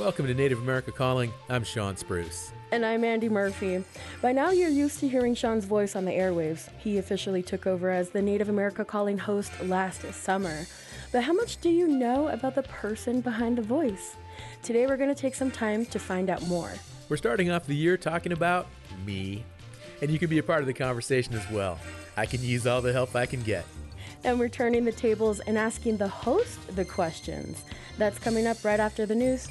Welcome to Native America Calling. I'm Shawn Spruce. And I'm Andy Murphy. By now, you're used to hearing Shawn's voice on the airwaves. He officially took over as the Native America Calling host last summer. But how much do you know about the person behind the voice? Today, we're going to take some time to find out more. We're starting off the year talking about me. And you can be a part of the conversation as well. I can use all the help I can get. And we're turning the tables and asking the host the questions. That's coming up right after the news.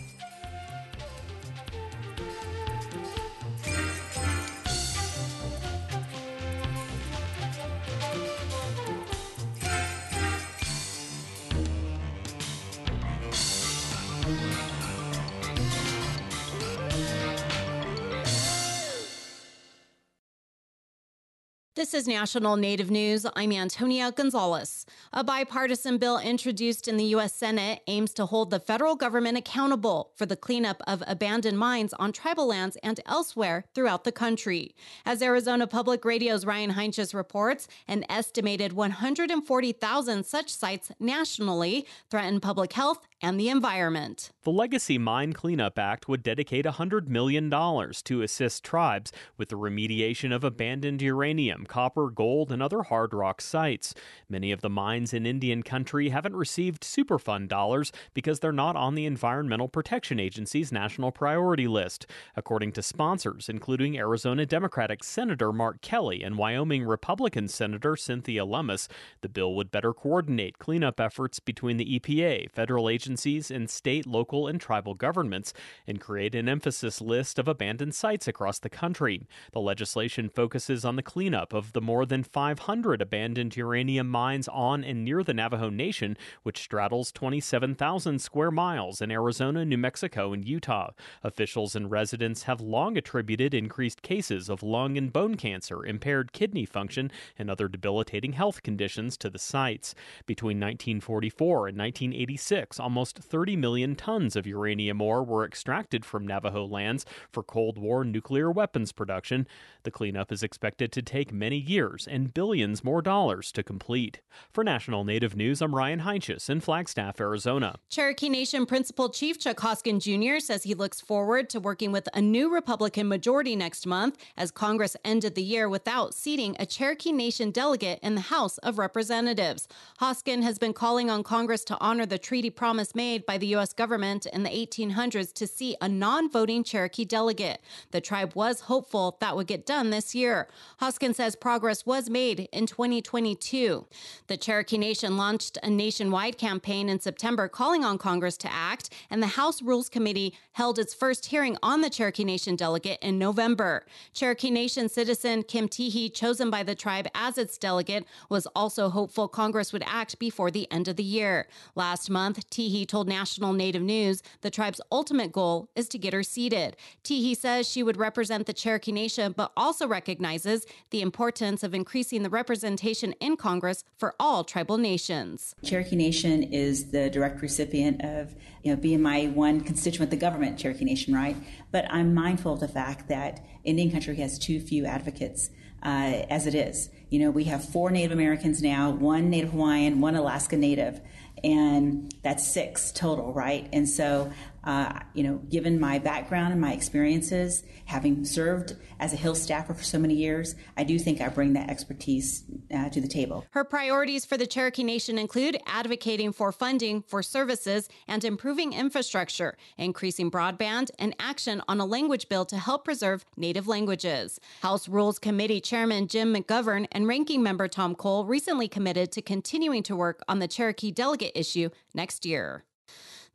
This is National Native News. I'm Antonia Gonzalez. A bipartisan bill introduced in the U.S. Senate aims to hold the federal government accountable for the cleanup of abandoned mines on tribal lands and elsewhere throughout the country. As Arizona Public Radio's Ryan Heinsius reports, an estimated 140,000 such sites nationally threaten public health and the environment. The Legacy Mine Cleanup Act would dedicate $100 million to assist tribes with the remediation of abandoned uranium, copper, gold, and other hard rock sites. Many of the mines in Indian country haven't received Superfund dollars because they're not on the Environmental Protection Agency's national priority list. According to sponsors, including Arizona Democratic Senator Mark Kelly and Wyoming Republican Senator Cynthia Lummis, the bill would better coordinate cleanup efforts between the EPA, federal agencies, and state, local, and tribal governments and create an emphasis list of abandoned sites across the country. The legislation focuses on the cleanup of the more than 500 abandoned uranium mines on and near the Navajo Nation, which straddles 27,000 square miles in Arizona, New Mexico, and Utah. Officials and residents have long attributed increased cases of lung and bone cancer, impaired kidney function, and other debilitating health conditions to the sites. Between 1944 and 1986, almost almost 30 million tons of uranium ore were extracted from Navajo lands for Cold War nuclear weapons production. The cleanup is expected to take many years and billions more dollars to complete. For National Native News, I'm Ryan Heinsius in Flagstaff, Arizona. Cherokee Nation Principal Chief Chuck Hoskin Jr. says he looks forward to working with a new Republican majority next month as Congress ended the year without seating a Cherokee Nation delegate in the House of Representatives. Hoskin has been calling on Congress to honor the treaty promise made by the U.S. government in the 1800s to see a non voting Cherokee delegate. The tribe was hopeful that would get done this year. Hoskin says progress was made in 2022. The Cherokee Nation launched a nationwide campaign in September calling on Congress to act, and the House Rules Committee held its first hearing on the Cherokee Nation delegate in November. Cherokee Nation citizen Kim Teehee, chosen by the tribe as its delegate, was also hopeful Congress would act before the end of the year. Last month, Teehee told National Native News the tribe's ultimate goal is to get her seated. Teehee says she would represent the Cherokee Nation, but also recognizes the importance of increasing the representation in Congress for all tribal nations. Cherokee Nation is the direct recipient of, you know, being my one constituent, the government, Cherokee Nation, right? But I'm mindful of the fact that Indian country has too few advocates uh, as it is. You know, we have four Native Americans now, one Native Hawaiian, one Alaska Native, and that's six total, right? And so uh, you know, given my background and my experiences, having served as a Hill staffer for so many years, I do think I bring that expertise uh, to the table. Her priorities for the Cherokee Nation include advocating for funding for services and improving infrastructure, increasing broadband, and action on a language bill to help preserve native languages. House Rules Committee Chairman Jim McGovern and Ranking Member Tom Cole recently committed to continuing to work on the Cherokee delegate issue next year.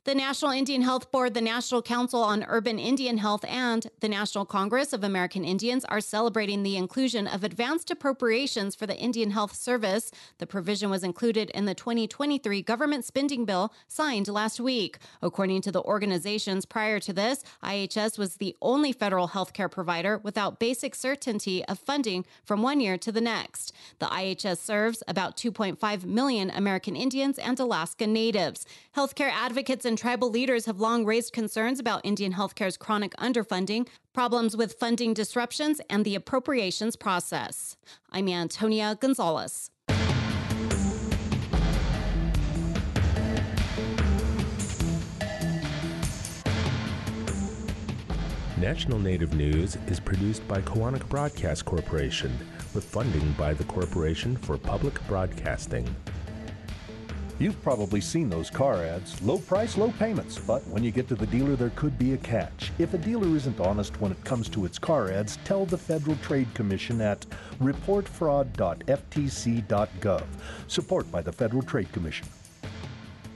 The National Indian Health Board, the National Council on Urban Indian Health, and the National Congress of American Indians are celebrating the inclusion of advanced appropriations for the Indian Health Service. The provision was included in the 2023 government spending bill signed last week. According to the organizations prior to this, IHS was the only federal healthcare provider without basic certainty of funding from one year to the next. The IHS serves about 2.5 million American Indians and Alaska Natives. Healthcare advocates and and tribal leaders have long raised concerns about Indian healthcare's chronic underfunding, problems with funding disruptions, and the appropriations process. I'm Antonia Gonzalez. National Native News is produced by Koahnic Broadcast Corporation with funding by the Corporation for Public Broadcasting. You've probably seen those car ads low price, low payments. But when you get to the dealer, there could be a catch. If a dealer isn't honest when it comes to its car ads, tell the Federal Trade Commission at reportfraud.ftc.gov. Support by the Federal Trade Commission.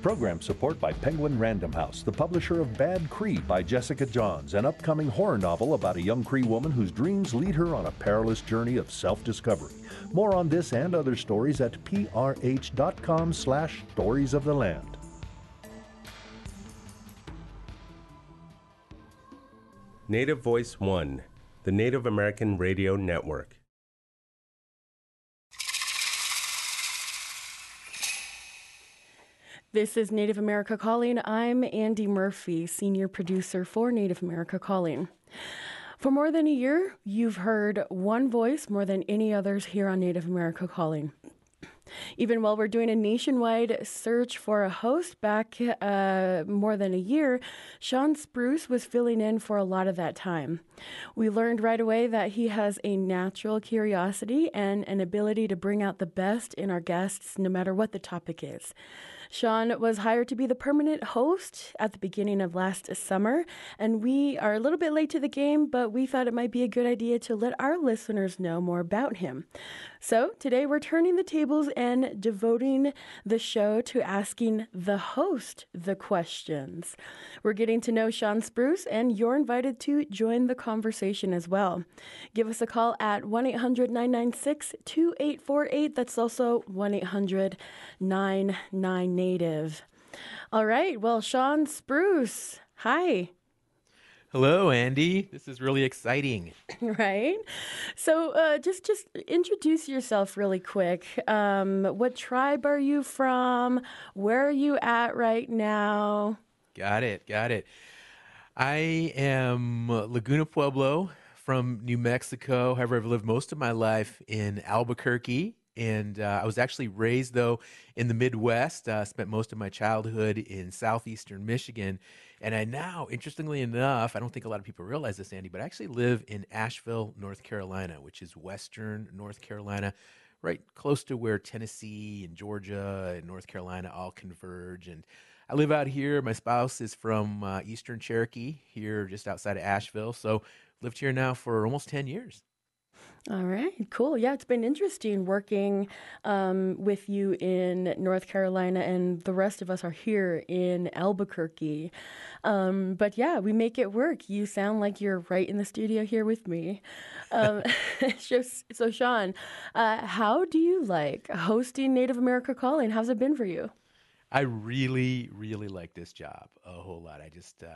Program support by Penguin Random House, the publisher of Bad Cree by Jessica Johns, an upcoming horror novel about a young Cree woman whose dreams lead her on a perilous journey of self-discovery. More on this and other stories at prh.com slash stories of the land. Native Voice One, the Native American Radio Network. This is Native America Calling. I'm Andy Murphy, senior producer for Native America Calling. For more than a year, you've heard one voice more than any others here on Native America Calling. Even while we're doing a nationwide search for a host back uh, more than a year, Shawn Spruce was filling in for a lot of that time. We learned right away that he has a natural curiosity and an ability to bring out the best in our guests, no matter what the topic is. Shawn was hired to be the permanent host at the beginning of last summer, and we are a little bit late to the game, but we thought it might be a good idea to let our listeners know more about him. So today we're turning the tables and devoting the show to asking the host the questions. We're getting to know Shawn Spruce, and you're invited to join the conversation as well. Give us a call at 1 800 996 2848. That's also 1 800 99 Native. All right, well, Shawn Spruce, hi. Hello, Andy. This is really exciting. right? So, uh, just just introduce yourself really quick. Um, what tribe are you from? Where are you at right now? Got it. Got it. I am Laguna Pueblo from New Mexico. However, I've lived most of my life in Albuquerque. And uh, I was actually raised, though, in the Midwest. Uh, spent most of my childhood in southeastern Michigan. And I now, interestingly enough, I don't think a lot of people realize this, Andy, but I actually live in Asheville, North Carolina, which is western North Carolina, right close to where Tennessee and Georgia and North Carolina all converge. And I live out here. My spouse is from uh, Eastern Cherokee, here just outside of Asheville. So lived here now for almost 10 years. All right, cool. Yeah, it's been interesting working um, with you in North Carolina, and the rest of us are here in Albuquerque. Um, but yeah, we make it work. You sound like you're right in the studio here with me. Um, so, Shawn, uh, how do you like hosting Native America Calling? How's it been for you? I really, really like this job a whole lot. I just uh,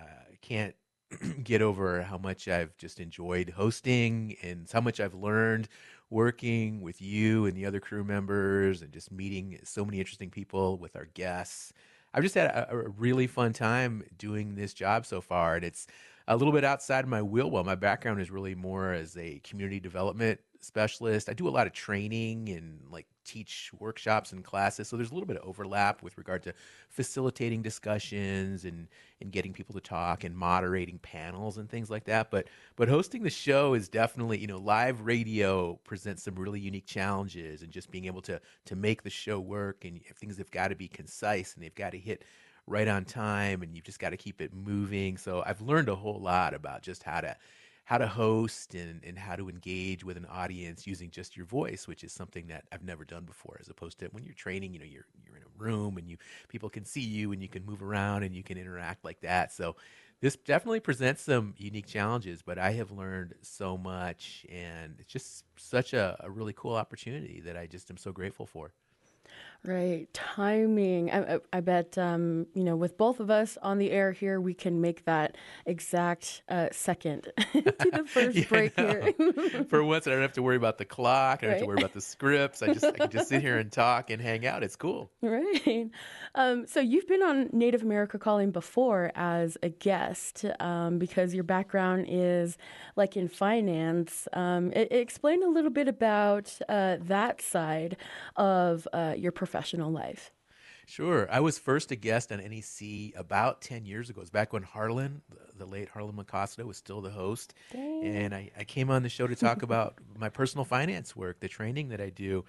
can't get over how much I've just enjoyed hosting and how much I've learned working with you and the other crew members and just meeting so many interesting people with our guests. I've just had a, a really fun time doing this job so far, and it's a little bit outside my wheel. Well, my background is really more as a community development specialist. I do a lot of training and like teach workshops and classes. So there's a little bit of overlap with regard to facilitating discussions and and getting people to talk and moderating panels and things like that. But but hosting the show is definitely, you know, live radio presents some really unique challenges and just being able to to make the show work and things have got to be concise and they've got to hit right on time and you've just got to keep it moving. So I've learned a whole lot about just how to how to host and, and how to engage with an audience using just your voice, which is something that I've never done before, as opposed to when you're training, you know, you're you're in a room and you people can see you and you can move around and you can interact like that. So this definitely presents some unique challenges, but I have learned so much and it's just such a, a really cool opportunity that I just am so grateful for. Right, timing. I, I, bet um, you know with both of us on the air here, we can make that exact uh, second to the first yeah, break here. For once, I don't have to worry about the clock. I don't right. have to worry about the scripts. I just I can just sit here and talk and hang out. It's cool. Right. Um, so you've been on Native America Calling before as a guest um, because your background is like in finance. Um, it, it explain a little bit about uh, that side of uh, your professional life. Sure. I was first a guest on NEC about 10 years ago. It was back when Harlan, the, late Harlan McKosato, was still the host. Dang. And I, I came on the show to talk about my personal finance work, the training that I do.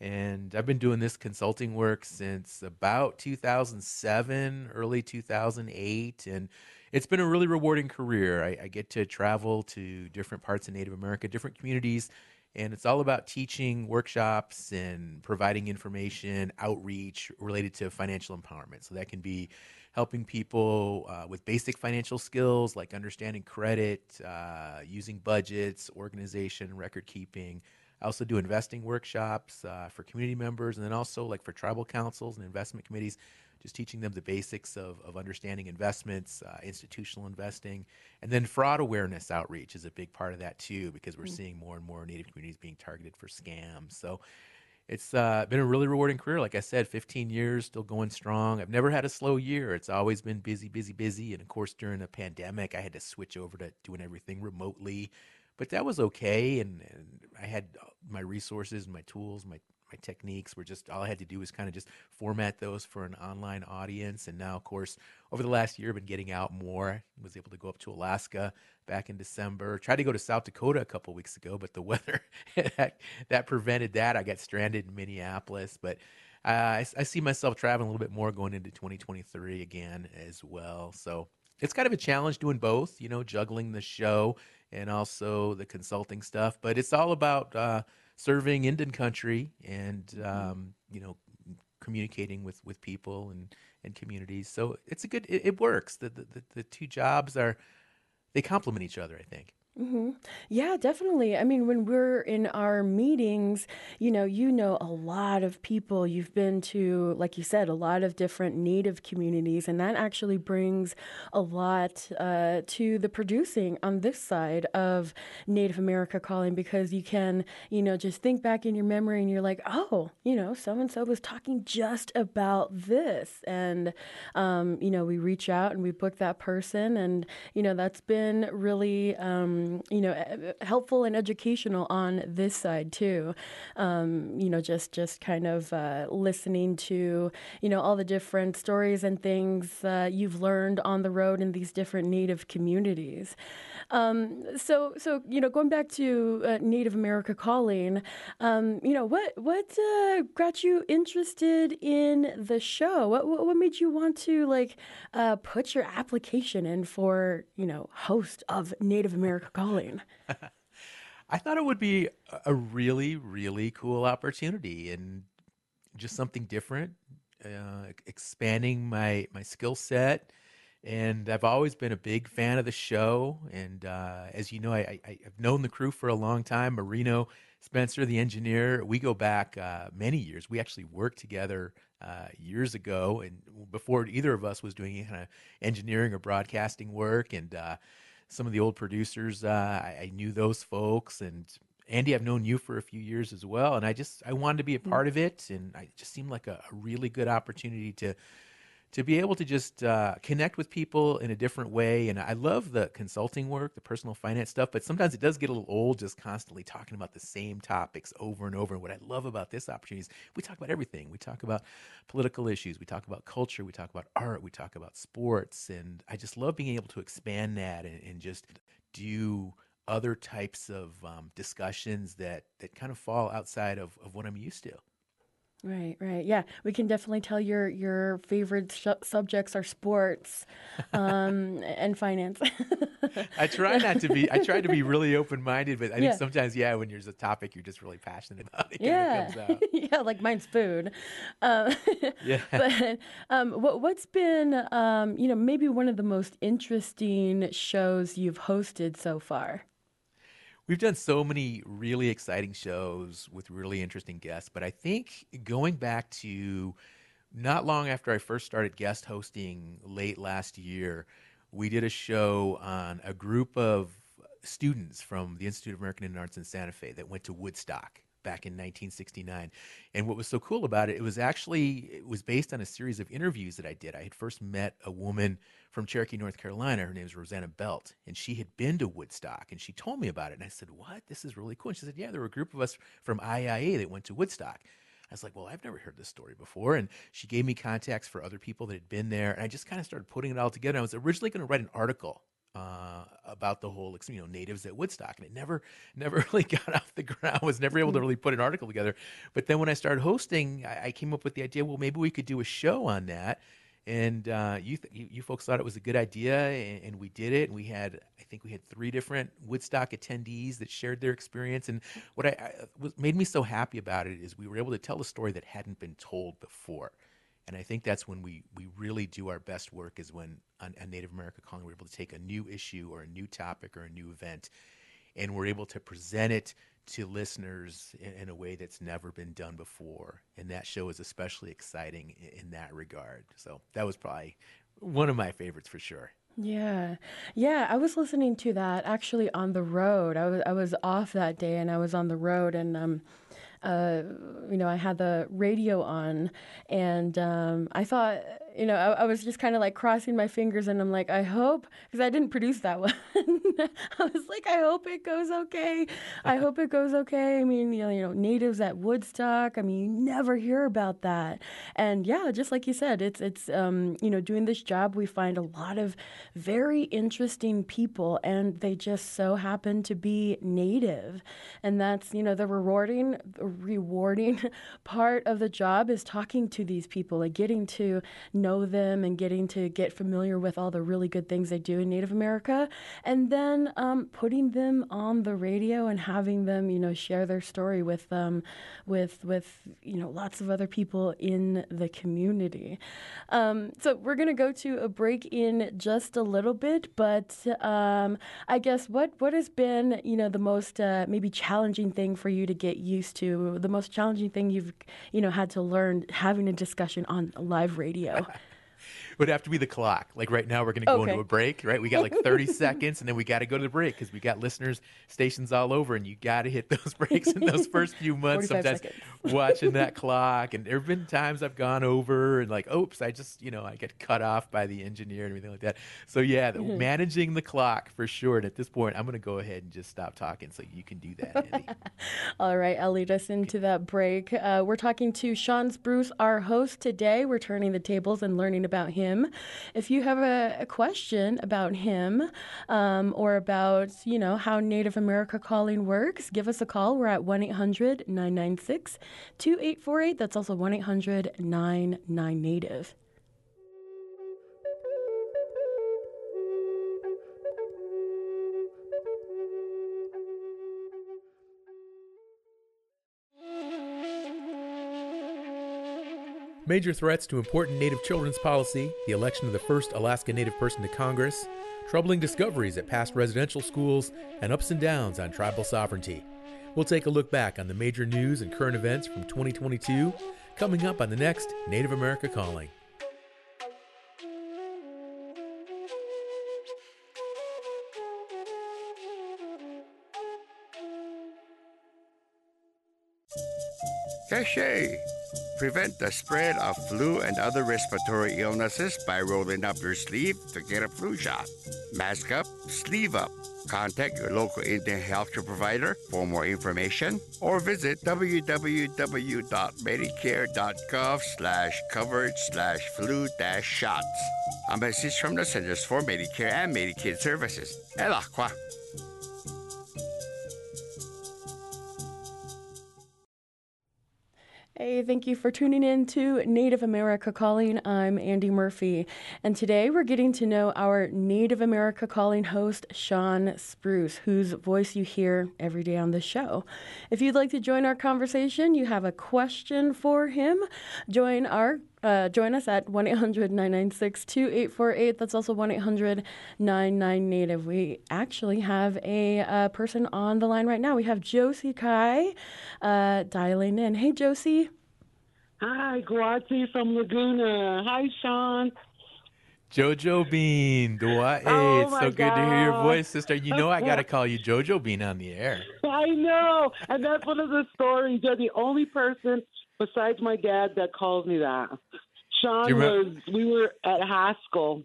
And I've been doing this consulting work since about 2007, early 2008. And it's been a really rewarding career. I, I get to travel to different parts of Native America, different communities and it's all about teaching workshops and providing information outreach related to financial empowerment. So that can be helping people uh, with basic financial skills like understanding credit uh, using budgets organization record keeping. I also do investing workshops uh, for community members and then also like for tribal councils and investment committees just teaching them the basics of, of understanding investments, uh, institutional investing, and then fraud awareness outreach is a big part of that too, because we're mm-hmm. seeing more and more Native communities being targeted for scams. So it's uh, been a really rewarding career. Like I said, 15 years, still going strong. I've never had a slow year. It's always been busy, busy, busy. And of course, during the pandemic, I had to switch over to doing everything remotely, but that was okay. And, and I had my resources, my tools, my my techniques were just all I had to do was kind of just format those for an online audience. And now, of course, over the last year, I've been getting out more. I was able to go up to Alaska back in December. Tried to go to South Dakota a couple weeks ago, but the weather that, that prevented that. I got stranded in Minneapolis, but. Uh, I, I see myself traveling a little bit more going into 2023 again as well. So it's kind of a challenge doing both, you know, juggling the show and also the consulting stuff. But it's all about uh, serving Indian country and mm-hmm. um, you know communicating with with people and and communities. So it's a good. It, it works. The, the the two jobs are they complement each other. I think. Mm-hmm. Yeah, definitely. I mean, when we're in our meetings, you know, you know a lot of people. You've been to, like you said, a lot of different Native communities, and that actually brings a lot uh, to the producing on this side of Native America Calling because you can, you know, just think back in your memory and you're like, oh, you know, so and so was talking just about this. And, um, you know, we reach out and we book that person, and, you know, that's been really. Um, you know, helpful and educational on this side too. Um, you know, just just kind of uh, listening to you know all the different stories and things uh, you've learned on the road in these different Native communities. Um, so so you know, going back to uh, Native America Calling, um, you know, what what uh, got you interested in the show? What what made you want to like uh, put your application in for you know host of Native America Calling? I thought it would be a really, really cool opportunity and just something different, uh, expanding my my skill set. And I've always been a big fan of the show. And uh, as you know, I, I, have known the crew for a long time. Marino Spencer, the engineer, we go back uh, many years. We actually worked together uh, years ago, and before either of us was doing any kind of engineering or broadcasting work. And uh, some of the old producers. Uh, I, I, knew those folks, and Andy, I've known you for a few years as well, and I just I wanted to be a mm. part of it, and it just seemed like a, a really good opportunity to to be able to just uh, connect with people in a different way. And I love the consulting work, the personal finance stuff, but sometimes it does get a little old just constantly talking about the same topics over and over. And what I love about this opportunity is we talk about everything. We talk about political issues, we talk about culture, we talk about art, we talk about sports. And I just love being able to expand that and, and just do other types of um, discussions that, that kind of fall outside of, of what I'm used to. Right, right. Yeah, we can definitely tell your your favorite sh- subjects are sports um, and finance. I try not to be. I try to be really open minded, but I think sometimes, yeah, when there's a topic you're just really passionate about, it yeah, yeah, like mine's food. Um, yeah. But um, what what's been, um, you know, maybe one of the most interesting shows you've hosted so far? We've done so many really exciting shows with really interesting guests, but I think going back to not long after I first started guest hosting late last year, we did a show on a group of students from the Institute of American Indian Arts in Santa Fe that went to Woodstock back in 1969. And what was so cool about it, it was actually it was based on a series of interviews that I did. I had first met a woman from Cherokee, North Carolina. Her name is Rosanna Belt, and she had been to Woodstock, and she told me about it. And I said, "What? This is really cool." And she said, "Yeah, there were a group of us from IAIA that went to Woodstock." I was like, well, I've never heard this story before. And she gave me contacts for other people that had been there. And I just kind of started putting it all together. I was originally going to write an article uh, about the whole, you know, natives at Woodstock, and it never, never really got off the ground. I was never able to really put an article together. But then when I started hosting, I, I came up with the idea. Well, maybe we could do a show on that. And uh, you, th- you, folks thought it was a good idea, and, and, we did it. And we had, I think, we had three different Woodstock attendees that shared their experience. And what I, I was made me so happy about it is we were able to tell a story that hadn't been told before. And I think that's when we, we really do our best work is when on, on Native America Calling, we're able to take a new issue or a new topic or a new event and we're able to present it to listeners in, in, a way that's never been done before. And that show is especially exciting in, in that regard. So that was probably one of my favorites for sure. Yeah. Yeah, I was listening to that actually on the road. I was I was off that day and I was on the road and um uh, you know, I had the radio on, and um, I thought, you know, I, I was just kind of like crossing my fingers, and I'm like, I hope, because I didn't produce that one. I was like, I hope it goes okay. I hope it goes okay. I mean, you know, you know, natives at Woodstock. I mean, you never hear about that, and yeah, just like you said, it's it's um, you know, doing this job, we find a lot of very interesting people, and they just so happen to be native, and that's you know the rewarding rewarding part of the job is talking to these people, like getting to know them and getting to get familiar with all the really good things they do in Native America, and then um, putting them on the radio and having them, you know, share their story with um, with with you know lots of other people in the community. Um, so we're gonna go to a break in just a little bit, but um, I guess what what has been you know the most uh, maybe challenging thing for you to get used to the most challenging thing you've you know had to learn having a discussion on live radio? would have to be the clock. Like right now, we're going to go okay. into a break, right? We got like 30 seconds, and then we got to go to the break because we got listeners stations all over, and you got to hit those breaks in those first few months. Sometimes watching that clock, and there have been times I've gone over and like, oops, I just you know I get cut off by the engineer and everything like that. So yeah, the, mm-hmm. managing the clock for sure. And at this point, I'm going to go ahead and just stop talking so you can do that, all right, I'll lead us into that break. Uh, we're talking to Shawn Spruce, our host today. We're turning the tables and learning about him him. If you have a, a question about him um, or about, you know, how Native America Calling works, give us a call. We're at 1 800 996 2848. That's also 1 800 99 Native. Major threats to important Native children's policy, the election of the first Alaska Native person to Congress, troubling discoveries at past residential schools, and ups and downs on tribal sovereignty. We'll take a look back on the major news and current events from 2022 coming up on the next Native America Calling. Cachet Prevent the spread of flu and other respiratory illnesses by rolling up your sleeve to get a flu shot. Mask up, sleeve up. Contact your local Indian healthcare provider for more information or visit www.medicare.gov slash coverage slash flu dash shots. A message from the Centers for Medicare and Medicaid Services. El Aqua. Thank you for tuning in to Native America Calling. I'm Andy Murphy, and today we're getting to know our Native America Calling host, Shawn Spruce, whose voice you hear every day on the show. If you'd like to join our conversation, you have a question for him, join our uh, join us at 1 800 996 2848. That's also 1 800 99 Native. We actually have a uh, person on the line right now. We have Josie Kai uh, dialing in. Hey, Josie. Hi, Guati from Laguna. Hi, Shawn. Jojo Bean, Dwight. Oh, hey, oh it's so good to hear your voice, sister. You know I got to call you Jojo Bean on the air. I know, and that's one of the stories. You're the only person besides my dad that calls me that. Shawn was. We were at Haskell,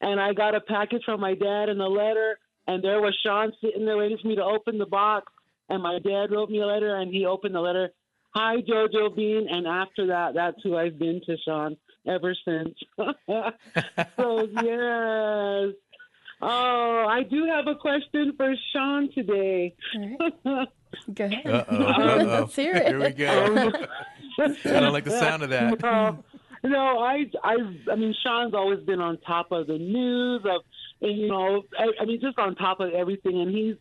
and I got a package from my dad and a letter, and there was Shawn sitting there waiting for me to open the box. And my dad wrote me a letter, and he opened the letter. Hi JoJo Bean, and after that, that's who I've been to Shawn ever since. so yes. Oh, I do have a question for Shawn today. Go ahead. Uh-oh, uh-oh. Let's hear it. Here we go. I don't like the sound of that. No, uh, no, I, I, I mean, Shawn's always been on top of the news of, and, you know, I, I mean, just on top of everything, and he's,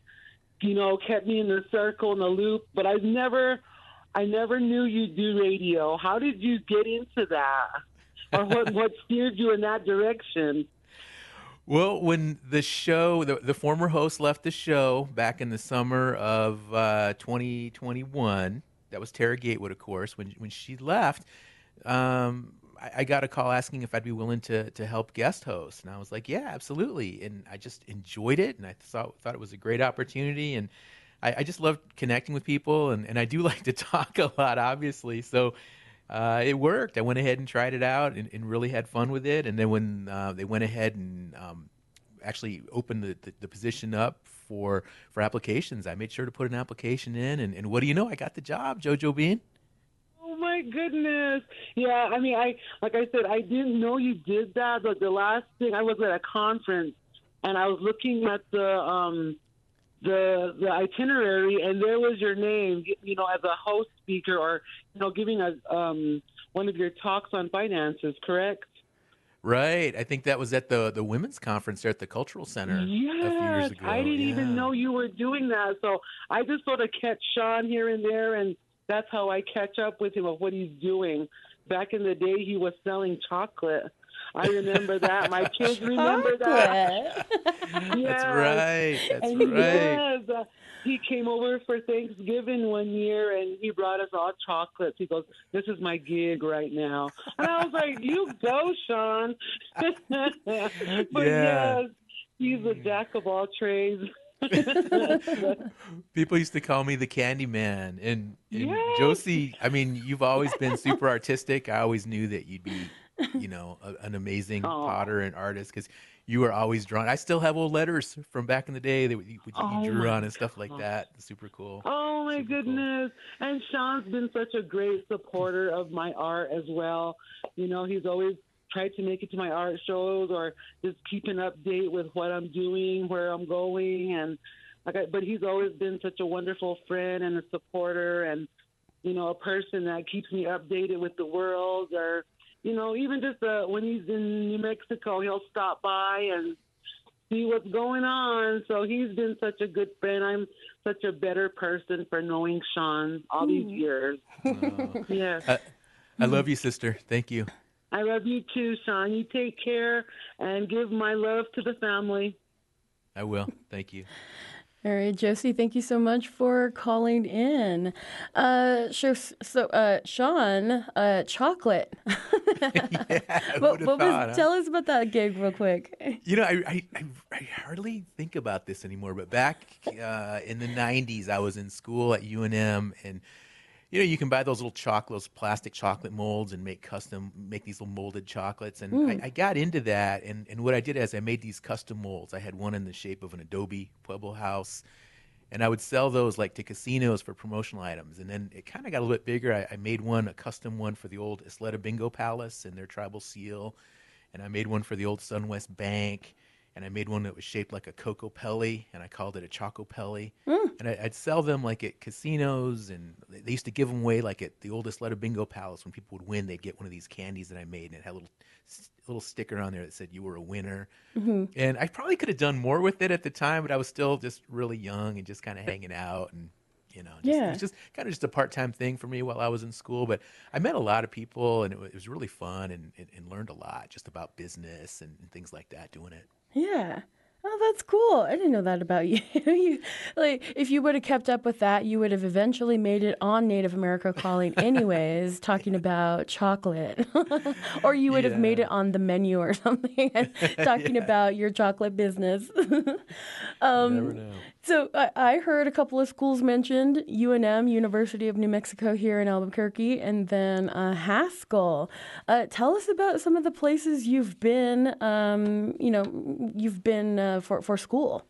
you know, kept me in the circle in the loop. But I've never, I never knew you'd do radio. How did you get into that, or what, what steered you in that direction? Well, when the show, the, the former host left the show back in the summer of uh, 2021, that was Tara Gatewood, of course. When when she left, um, I, I got a call asking if I'd be willing to to help guest host, and I was like, yeah, absolutely. And I just enjoyed it, and I thought thought it was a great opportunity, and I, I just love connecting with people, and, and I do like to talk a lot, obviously. So uh, it worked. I went ahead and tried it out and, and really had fun with it. And then when uh, they went ahead and um, actually opened the, the, the, position up for for applications, I made sure to put an application in. And, and what do you know? I got the job, JoJo Bean. Oh my goodness! Yeah, I mean, I like I said, I didn't know you did that. But the last thing I was at a conference and I was looking at the um, the the itinerary, and there was your name, you know, as a host speaker or you know, giving a um, one of your talks on finances, correct? Right. I think that was at the the women's conference there at the Cultural Center yes, a few years ago. I didn't yeah. even know you were doing that. So I just sort of catch Shawn here and there, and that's how I catch up with him of what he's doing. Back in the day, he was selling chocolate. I remember that. My kids remember that. yes. That's right. That's and right. Yes. Uh, he came over for Thanksgiving one year and he brought us all chocolates. He goes, "This is my gig right now," and I was like, "You go, Shawn." but yeah. yes, he's a jack of all trades. People used to call me the Candy Man, and, and Yes. Josie. I mean, you've always been super artistic. I always knew that you'd be, you know, a, an amazing Aw. potter and artist because you were always drawn. I still have old letters from back in the day that you, you Oh drew on and stuff like that. Super cool. Oh my Super cool. goodness. And Sean's been such a great supporter of my art as well. You know, he's always tried to make it to my art shows or just keep an update with what I'm doing, where I'm going and like I, but he's always been such a wonderful friend and a supporter and you know, a person that keeps me updated with the world or you know, even just uh, when he's in New Mexico, he'll stop by and see what's going on. So he's been such a good friend. I'm such a better person for knowing Shawn all these years. Oh. Yes. I, I love you, sister. Thank you. I love you too, Shawn. You take care and give my love to the family. I will. Thank you. All right, Josie, thank you so much for calling in. Uh, so, so uh, Shawn, uh, chocolate. yeah, what what thought, huh? was, tell us about that gig real quick. You know, I, I, I, I hardly think about this anymore, but back uh, in the 90s, I was in school at UNM, and you know, you can buy those little chocolate, those plastic chocolate molds and make custom, make these little molded chocolates. And Mm. I, I got into that. And, and what I did is I made these custom molds. I had one in the shape of an Adobe Pueblo house. And I would sell those like to casinos for promotional items. And then it kind of got a little bit bigger. I, I made one, a custom one for the old Isleta Bingo Palace and their tribal seal. And I made one for the old SunWest Bank. And I made one that was shaped like a Kokopelli, and I called it a Choco Pelli. Mm. And I, I'd sell them like at casinos, and they used to give them away like at the old Isleta bingo palace. When people would win, they'd get one of these candies that I made, and it had a little little sticker on there that said you were a winner. Mm-hmm. And I probably could have done more with it at the time, but I was still just really young and just kind of hanging out and. You know, just, it was just kind of just a part-time thing for me while I was in school. But I met a lot of people, and it was, it was really fun, and, and, and learned a lot just about business and, and things like that doing it. Yeah. Oh, that's cool. I didn't know that about you. you like, if you would have kept up with that, you would have eventually made it on Native America Calling, anyways, talking about chocolate, or you would have made it on the menu or something, talking about your chocolate business. um, Never know. So I, I heard a couple of schools mentioned: UNM, University of New Mexico here in Albuquerque, and then uh, Haskell. Uh, tell us about some of the places you've been. Um, you know, you've been uh, for for school.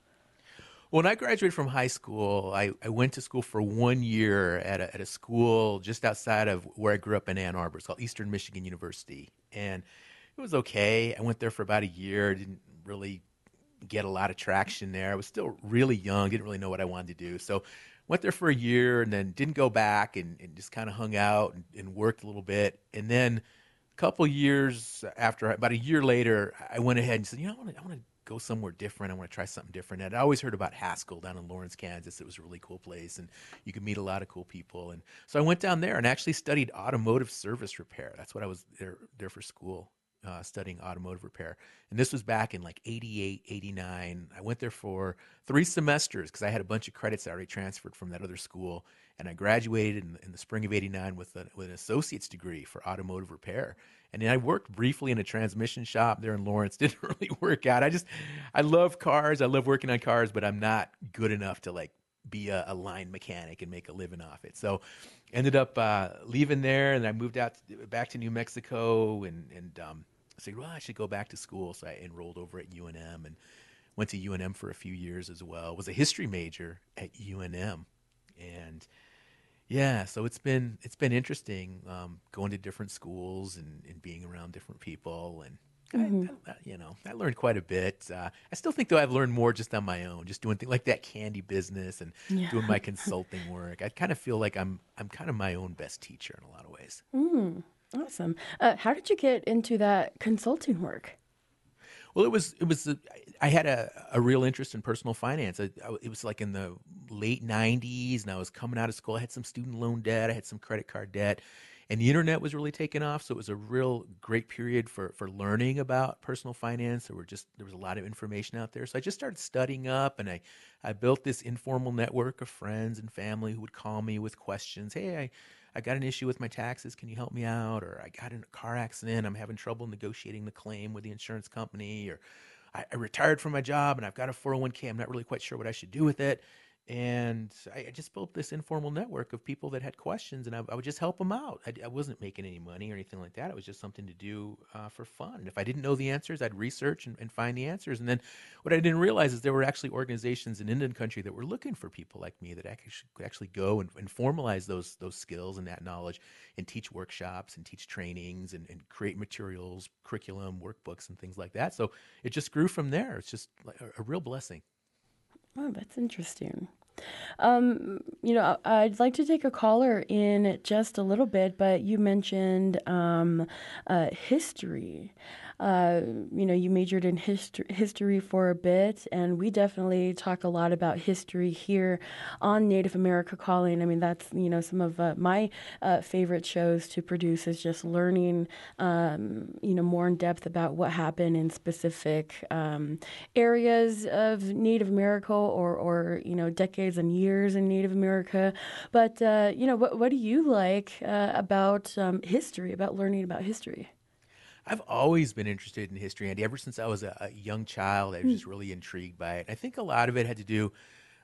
when I graduated from high school, I, I went to school for one year at a, at a school just outside of where I grew up in Ann Arbor. It's called Eastern Michigan University. And it was okay. I went there for about a year, didn't really get a lot of traction there. I was still really young, didn't really know what I wanted to do. So went there for a year and then didn't go back and, and just kind of hung out and, and, worked a little bit. And then a couple years after, about a year later, I went ahead and said, you know, I want to go somewhere different. I want to try something different. And I always heard about Haskell down in Lawrence, Kansas. It was a really cool place, and you could meet a lot of cool people. And so I went down there and actually studied automotive service repair. That's what I was there there for school uh, studying automotive repair. And this was back in like 88, 89. I went there for three semesters because I had a bunch of credits I already transferred from that other school. And I graduated in, in the spring of 89 with, a, with an associate's degree for automotive repair. And I worked briefly in a transmission shop there in Lawrence. Didn't really work out. I just, I love cars. I love working on cars, but I'm not good enough to like be a, a, line mechanic and make a living off it. So ended up uh, leaving there and I moved out to, back to New Mexico and, and um, I said, well, I should go back to school. So I enrolled over at UNM and went to UNM for a few years as well. Was a history major at UNM, and yeah, so it's been it's been interesting um, going to different schools and, and being around different people and. Mm-hmm. I, I, you know, I learned quite a bit. Uh, I still think though I've learned more just on my own, just doing things like that candy business and yeah. doing my consulting work. I kind of feel like I'm I'm kind of my own best teacher in a lot of ways. Mm. Awesome. Uh, how did you get into that consulting work? Well, it was it was I had a, a real interest in personal finance. I, I, it was like in the late '90s, and I was coming out of school. I had some student loan debt. I had some credit card debt, and the internet was really taking off. So it was a real great period for for learning about personal finance. There were just there was a lot of information out there. So I just started studying up, and I I built this informal network of friends and family who would call me with questions. Hey, I I got an issue with my taxes. Can you help me out? Or I got in a car accident. I'm having trouble negotiating the claim with the insurance company. Or I, I retired from my job and I've got a 401k. I'm not really quite sure what I should do with it and I, just built this informal network of people that had questions, and I, I would just help them out. I, I, wasn't making any money or anything like that. It was just something to do uh, for fun. And if I didn't know the answers, I'd research and, and, find the answers. And then what I didn't realize is there were actually organizations in Indian country that were looking for people like me that actually could actually go and, and formalize those those skills and that knowledge, and teach workshops and teach trainings and, and create materials, curriculum, workbooks, and things like that. So it just grew from there. It's just like a real blessing. Oh, that's interesting. Um, you know, I'd like to take a caller in just a little bit, but you mentioned um, uh, history uh, you know, you majored in history, history for a bit, and we definitely talk a lot about history here on Native America Calling. I mean, that's you know some of uh, my uh, favorite shows to produce is just learning, um, you know, more in depth about what happened in specific um, areas of Native America or or you know decades and years in Native America. But uh, you know, what what do you like uh, about um, history? About learning about history? I've always been interested in history, Andy. Ever since I was a, a young child, I was just really intrigued by it. I think a lot of it had to do.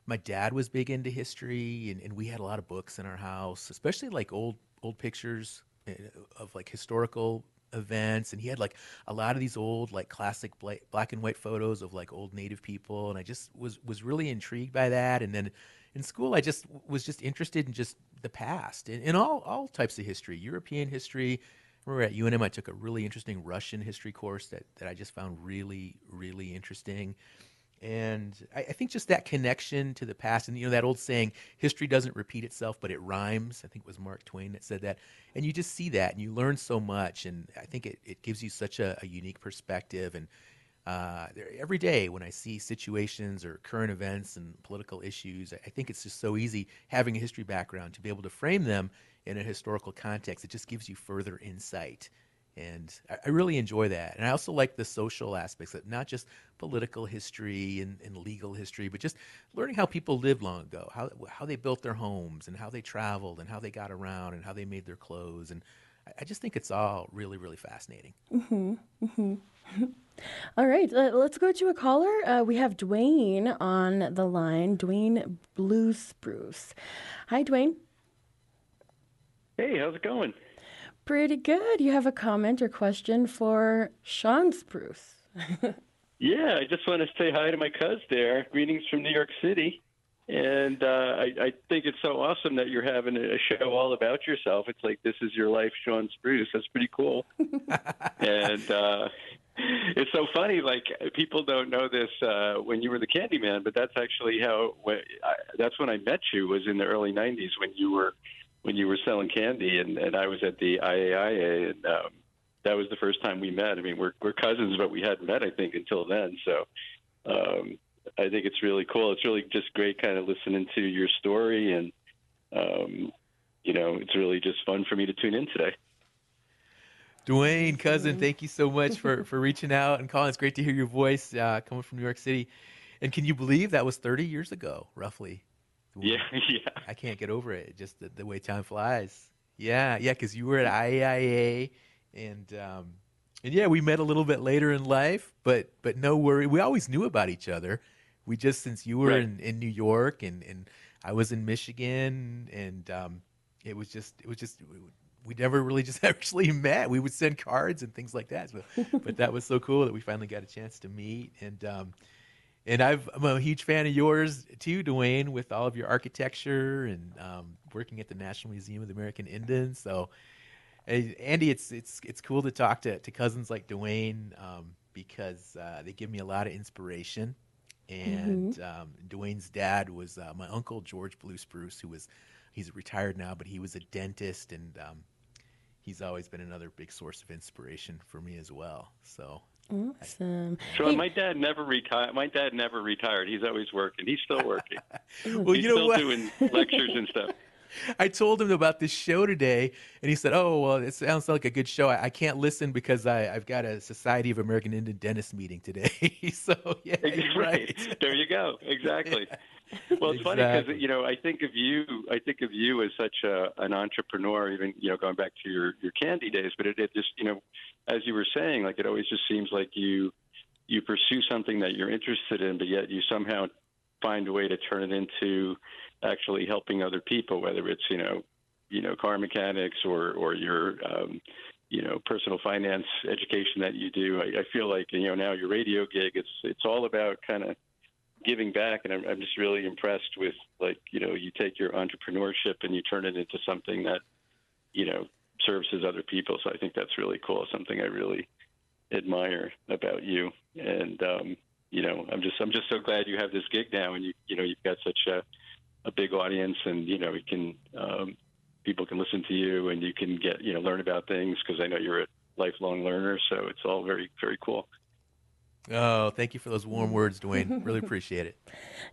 My dad was big into history, and, and we had a lot of books in our house, especially like old old pictures eh, of like historical events and he had like a lot of these old like classic black and white photos of like old native people and i just was was really intrigued by that and then in school i just was just interested in just the past in, in all all types of history european history remember at UNM I took a really interesting Russian history course that, that I just found really, really interesting. And I, I, think just that connection to the past, and you know that old saying, "History doesn't repeat itself, but it rhymes." I think it was Mark Twain that said that, and you just see that, and you learn so much, and I think it, it gives you such a, a unique perspective. And uh, every day when I see situations or current events and political issues, I think it's just so easy having a history background to be able to frame them in a historical context. It just gives you further insight. And I, I really enjoy that. And I also like the social aspects, of not just political history and, and, legal history, but just learning how people lived long ago, how, how they built their homes and how they traveled and how they got around and how they made their clothes. And I, I just think it's all really, really fascinating. Mm-hmm. Mm-hmm. All right, let's go to a caller. Uh, we have Duane on the line. Duane Blue Spruce. Hi, Duane. Hey, how's it going? Pretty good. You have a comment or question for Shawn Spruce. Yeah, I just want to say hi to my cuz there. Greetings from New York City. And uh, I, I think it's so awesome that you're having a show all about yourself. It's like this is your life, Shawn Spruce. That's pretty cool. and uh, it's so funny. Like people don't know this uh, when you were the Candyman, but that's actually how. When, I, that's when I met you. Was in the early '90s when you were when you were selling candy, and, and I was at the IAIA, and um, that was the first time we met. I mean, we're we're cousins, but we hadn't met, I think, until then. So. Um, I think it's really cool. It's really just great kind of listening to your story, and um, you know, it's really just fun for me to tune in today. Duane, cousin, thank you so much for for reaching out and calling. It's great to hear your voice uh, coming from New York City. And can you believe that was 30 years ago, roughly? Yeah, yeah. I can't get over it. Just the, the way time flies. Yeah, yeah. Because you were at IAIA, and um, and yeah, we met a little bit later in life, but but no worry. We always knew about each other. We just since you were Right. in, in New York and, and I was in Michigan, and um, it was just it was just we never really just actually met. We would send cards and things like that. But but that was so cool that we finally got a chance to meet. And um, and I've, I'm a huge fan of yours too, Duane, with all of your architecture and um, working at the National Museum of the American Indians. So, Andy, it's it's it's cool to talk to, to cousins like Duane um, because uh, they give me a lot of inspiration. And um, Duane's dad was uh, my uncle George Blue Spruce, who was he's retired now, but he was a dentist, and um, he's always been another big source of inspiration for me as well. So Awesome. So Hey- my dad never retired. My dad never retired. He's always working. He's still working. well, He's you know still what? doing lectures and stuff. I told him about this show today, and he said, "Oh, well, it sounds like a good show. I, I can't listen because I, I've got a Society of American Indian Dentists meeting today." so yeah, you're right. there you go. Exactly. Well, it's funny because you know I think of you. I think of you as such a, an entrepreneur. Even you know going back to your your candy days, but it, it just you know, as you were saying, like it always just seems like you you pursue something that you're interested in, but yet you somehow find a way to turn it into actually helping other people, whether it's you know you know car mechanics or or your um, you know personal finance education that you do. I, I feel like you know now your radio gig. It's it's all about kind of giving back, and I'm, I'm just really impressed with like you know you take your entrepreneurship and you turn it into something that you know services other people. So I think that's really cool. Something I really admire about you, and um, you know I'm just I'm just so glad you have this gig now, and you you know you've got such a a big audience, and you know you can um, people can listen to you, and you can get you know learn about things because I know you're a lifelong learner. So it's all very very cool. Oh, thank you for those warm words, Duane. Really appreciate it.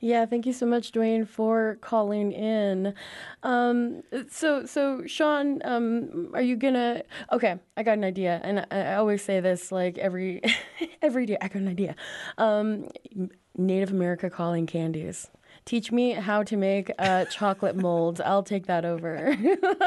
Yeah, thank you so much, Duane, for calling in. Um, so, so Shawn, um, are you gonna? Okay, I got an idea, and I, I always say this like every every day. I got an idea. Um, Native America calling candies. Teach me how to make uh, chocolate molds. I'll take that over.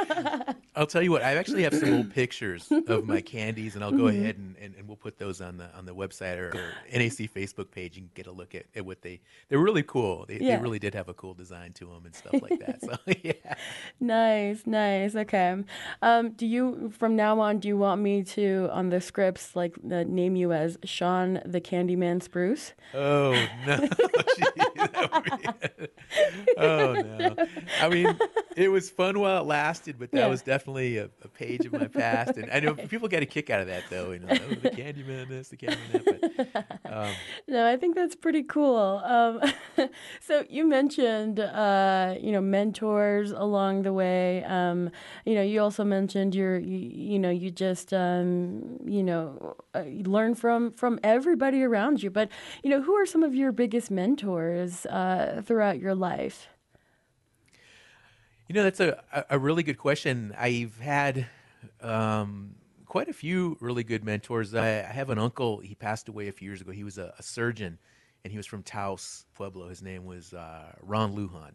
I'll tell you what. I actually have some old pictures of my candies, and I'll go Mhm. ahead and, and, and we'll put those on the on the website or, or NAC Facebook page. You can get a look at, at what they they're really cool. They, Yeah. they really did have a cool design to them and stuff like that. So yeah. Nice, nice. Okay. Um, do you from now on do you want me to on the scripts like uh, name you as Shawn the Candyman Spruce? Oh no! Gee, that would be- oh no! I mean, it was fun while it lasted, but that Yeah. was definitely a, a page of my past. And I know people get a kick out of that, though. You know, oh, the Candyman this, the Candyman that. But um, No, I think that's pretty cool. Um, so you mentioned, uh, you know, mentors along the way. Um, you know, you also mentioned your, you, you know, you just, um, you know, uh, you learn from from everybody around you. But you know, who are some of your biggest mentors uh, throughout your life? You know, that's a, a- a really good question. I've had um, quite a few really good mentors. I, I have an uncle, he passed away a few years ago. He was a, a surgeon, and he was from Taos, Pueblo. His name was uh, Ron Lujan.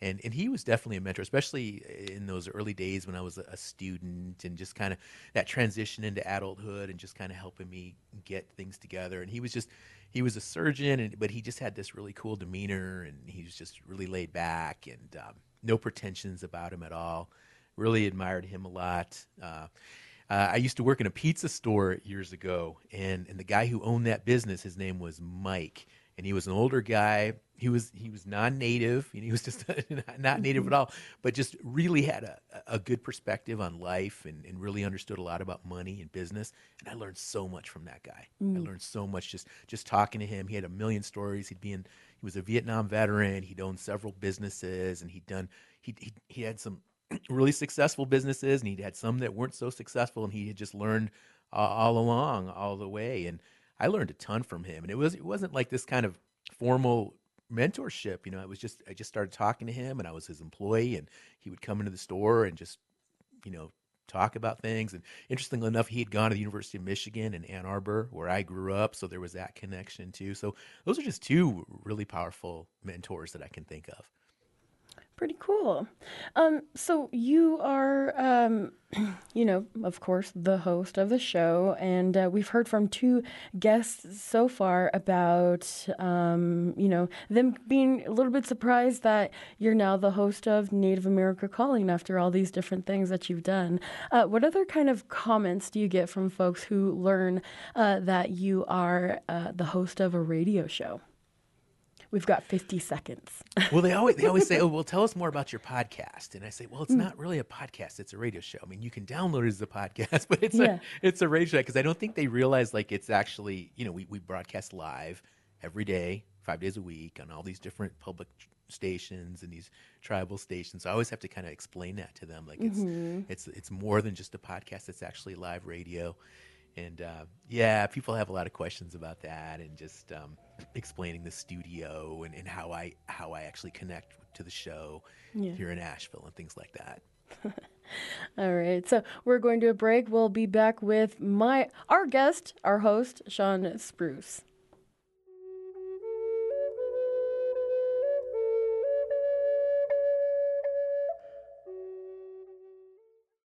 And, and he was definitely a mentor, especially in those early days when I was a, a student and just kind of that transition into adulthood and just kind of helping me get things together. And he was just, he was a surgeon, and, but he just had this really cool demeanor and he was just really laid back and um, no pretensions about him at all. Really admired him a lot. Uh, uh, I used to work in a pizza store years ago, and and the guy who owned that business, his name was Mike, and he was an older guy. He was he was non-native, and he was just not native at all, but just really had a, a good perspective on life and, and really understood a lot about money and business. And I learned so much from that guy. Mm. I learned so much just just talking to him. He had a million stories. He'd be in. He was a Vietnam veteran. He'd owned several businesses, and he'd done. He he, he had some really successful businesses, and he'd had some that weren't so successful, and he had just learned uh, all along, all the way. And I learned a ton from him, and it was it wasn't like this kind of formal mentorship. You know, I was just I just started talking to him, and I was his employee, and he would come into the store and just you know talk about things. And interestingly enough, he had gone to the University of Michigan in Ann Arbor, where I grew up, so there was that connection too. So those are just two really powerful mentors that I can think of. Pretty cool. Um, so you are, um, you know, of course, the host of the show, and uh, we've heard from two guests so far about, um, you know, them being a little bit surprised that you're now the host of Native America Calling after all these different things that you've done. Uh, what other kind of comments do you get from folks who learn uh, that you are uh, the host of a radio show? We've got 50 seconds. well, they always they always say, "Oh, well, tell us more about your podcast." And I say, "Well, it's mm. not really a podcast; it's a radio show. I mean, you can download it as a podcast, but it's yeah. a it's a radio show because I don't think they realize like it's actually you know we we broadcast live every day, five days a week on all these different public stations and these tribal stations. So I always have to kind of explain that to them, like mm-hmm. it's it's it's more than just a podcast; it's actually live radio." And uh, yeah, people have a lot of questions about that, and just um, explaining the studio and, and how I how I actually connect to the show yeah. here in Asheville and things like that. All right, so we're going to a break. We'll be back with my our guest, our host, Shawn Spruce.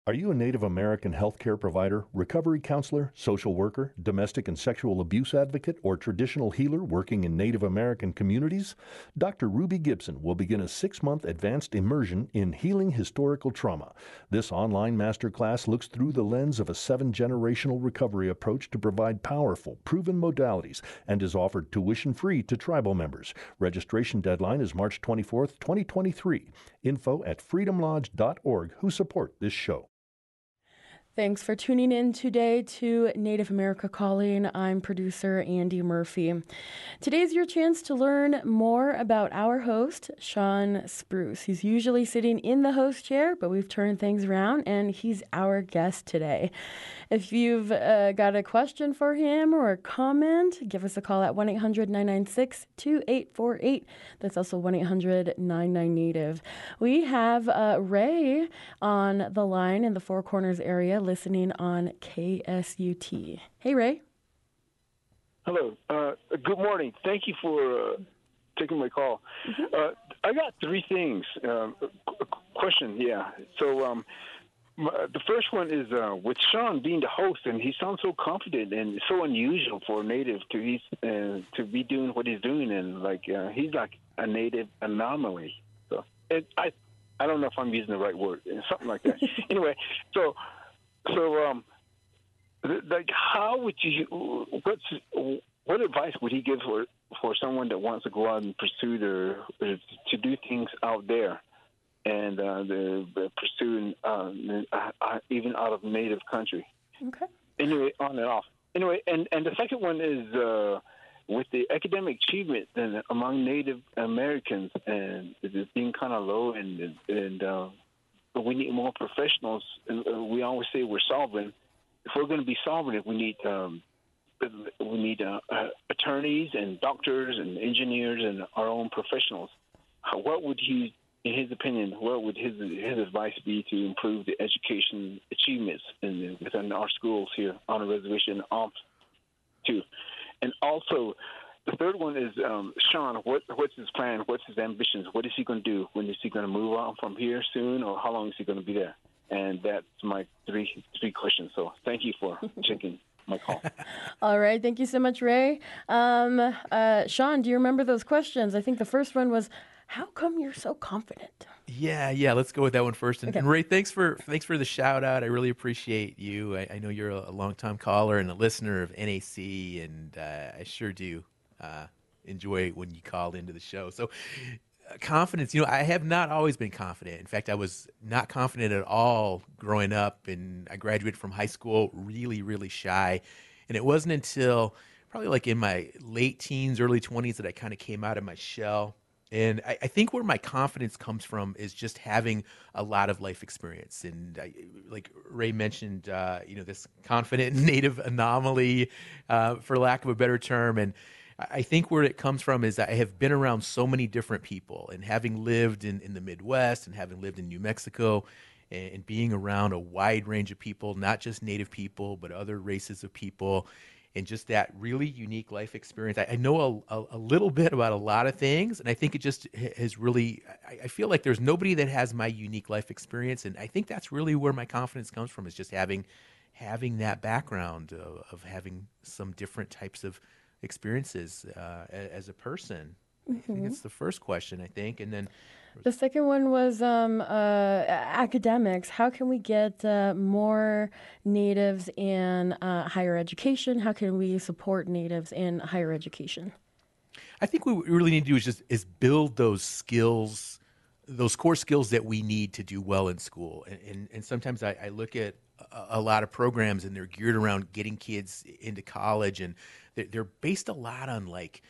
Are you a Native American healthcare provider, recovery counselor, social worker, domestic and sexual abuse advocate, or traditional healer working in Native American communities? Dr. Ruby Gibson will begin a six month advanced immersion in healing historical trauma. This online masterclass looks through the lens of a seven generational recovery approach to provide powerful, proven modalities and is offered tuition free to tribal members. Registration deadline is March 24, 2023. Info at freedomlodge.org, who support this show. Thanks for tuning in today to Native America Calling. I'm producer Andy Murphy. Today's your chance to learn more about our host, Shawn Spruce. He's usually sitting in the host chair, but we've turned things around and he's our guest today. If you've uh, got a question for him or a comment, give us a call at 1 800 996 2848. That's also 1 800 99 Native. We have uh, Ray on the line in the Four Corners area listening on KSUT. Hey, Ray. Hello. Uh, good morning. Thank you for uh, taking my call. Mm-hmm. Uh, I got three things. Um, question, yeah. So, um, my, the first one is uh, with Shawn being the host, and he sounds so confident and so unusual for a native to he's uh, to be doing what he's doing, and like uh, he's like a native anomaly. So, it, I I don't know if I'm using the right word, something like that. anyway, so so, um, like, how would you? What's what advice would he give for for someone that wants to go out and pursue their to do things out there, and uh, pursuing um, uh, even out of native country? Okay. Anyway, on and off. Anyway, and and the second one is. Uh, with the academic achievement among Native Americans, and it's being kind of low, and and uh, we need more professionals. And uh, we always say we're solving. If we're going to be it, we need um, we need uh, uh, attorneys and doctors and engineers and our own professionals. What would he, in his opinion, what would his his advice be to improve the education achievements in, within our schools here on the reservation? Um, too, and also the third one is um, Shawn. What, what's his plan? What's his ambitions? What is he going to do? When is he going to move on from here soon, or how long is he going to be there? And that's my three three questions. So thank you for checking my call. All right, thank you so much, Ray. Um, uh, Shawn, do you remember those questions? I think the first one was, "How come you're so confident?" Yeah, yeah. Let's go with that one first. And, Okay. and Ray, thanks for thanks for the shout out. I really appreciate you. I, I know you're a, a longtime caller and a listener of NAC, and uh, I sure do uh, enjoy when you called into the show. So, uh, confidence. You know, I have not always been confident. In fact, I was not confident at all growing up, and I graduated from high school really, really shy. And it wasn't until probably like in my late teens, early twenties that I kind of came out of my shell. And I, I think where my confidence comes from is just having a lot of life experience. And I, like Ray mentioned, uh, you know, this confident native anomaly, uh, for lack of a better term. And I think where it comes from is I have been around so many different people and having lived in, in the Midwest and having lived in New Mexico and, and being around a wide range of people, not just native people, but other races of people and just that really unique life experience. I, I know a, a, a little bit about a lot of things, and I think it just has really. I, I feel like there's nobody that has my unique life experience, and I think that's really where my confidence comes from is just having having that background of, of having some different types of experiences uh, as a person. I think Mhm. it's the first question, I think, and then The second one was um, uh, academics. How can we get uh, more natives in uh, higher education? How can we support natives in higher education? I think what we really need to do is just is build those skills, those core skills that we need to do well in school. And and, and sometimes I, I look at a, a lot of programs and they're geared around getting kids into college, and they're, based a lot on like,